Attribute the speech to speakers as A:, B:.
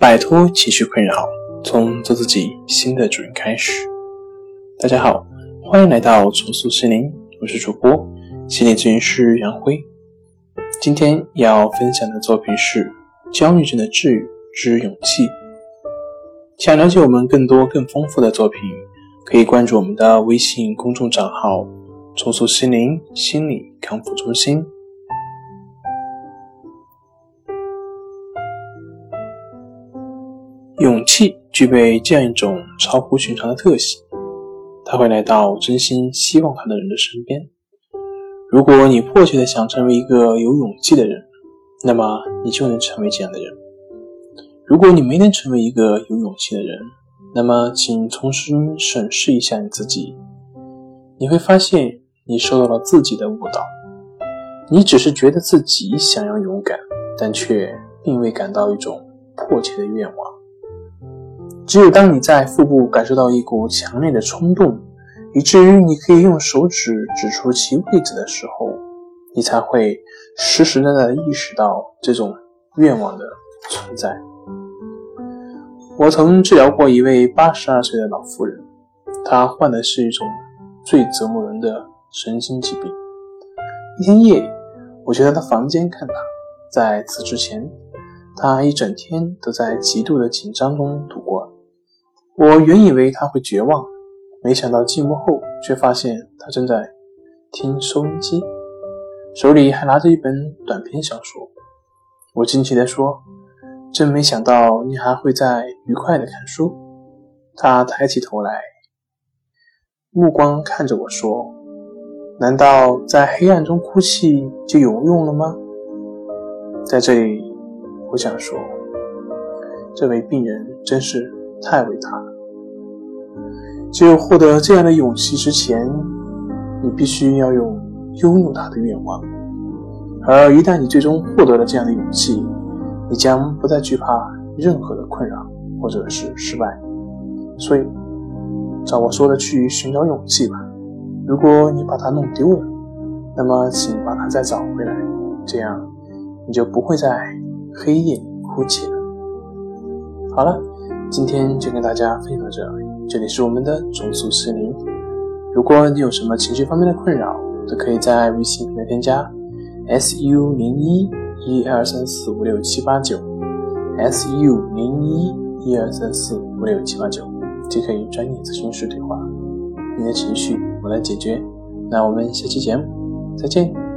A: 摆脱情绪困扰，从做自己新的主人开始。大家好，欢迎来到重塑心灵，我是主播心理咨询师杨辉。今天要分享的作品是《焦虑症的治愈之勇气》。想了解我们更多更丰富的作品，可以关注我们的微信公众账号“重塑心灵心理康复中心”。勇气具备这样一种超乎寻常的特性，它会来到真心希望他的人的身边。如果你迫切的想成为一个有勇气的人，那么你就能成为这样的人。如果你没能成为一个有勇气的人，那么请重新审视一下你自己，你会发现你受到了自己的误导。你只是觉得自己想要勇敢，但却并未感到一种迫切的愿望。只有当你在腹部感受到一股强烈的冲动，以至于你可以用手指指出其位置的时候，你才会实实在在的意识到这种愿望的存在。我曾治疗过一位八十二岁的老妇人，她患的是一种最折磨人的神经疾病。一天夜里，我去她的房间看她，在此之前，她一整天都在极度的紧张中度过。我原以为他会绝望，没想到进屋后却发现他正在听收音机，手里还拿着一本短篇小说。我惊奇地说：“真没想到你还会在愉快地看书。”他抬起头来，目光看着我说：“难道在黑暗中哭泣就有用了吗？”在这里，我想说，这位病人真是太伟大了。只有获得这样的勇气之前，你必须要有拥有它的愿望。而一旦你最终获得了这样的勇气，你将不再惧怕任何的困扰或者是失败。所以，照我说的去寻找勇气吧。如果你把它弄丢了，那么请把它再找回来，这样你就不会在黑夜里哭泣了。好了，今天就跟大家分享到这里。这里是我们的重塑心灵。如果你有什么情绪方面的困扰，都可以在微信平台添加 s u 零一一二三四五六七八九 s u 零一一二三四五六七八九，即可与专业咨询师对话。你的情绪我来解决。那我们下期节目再见。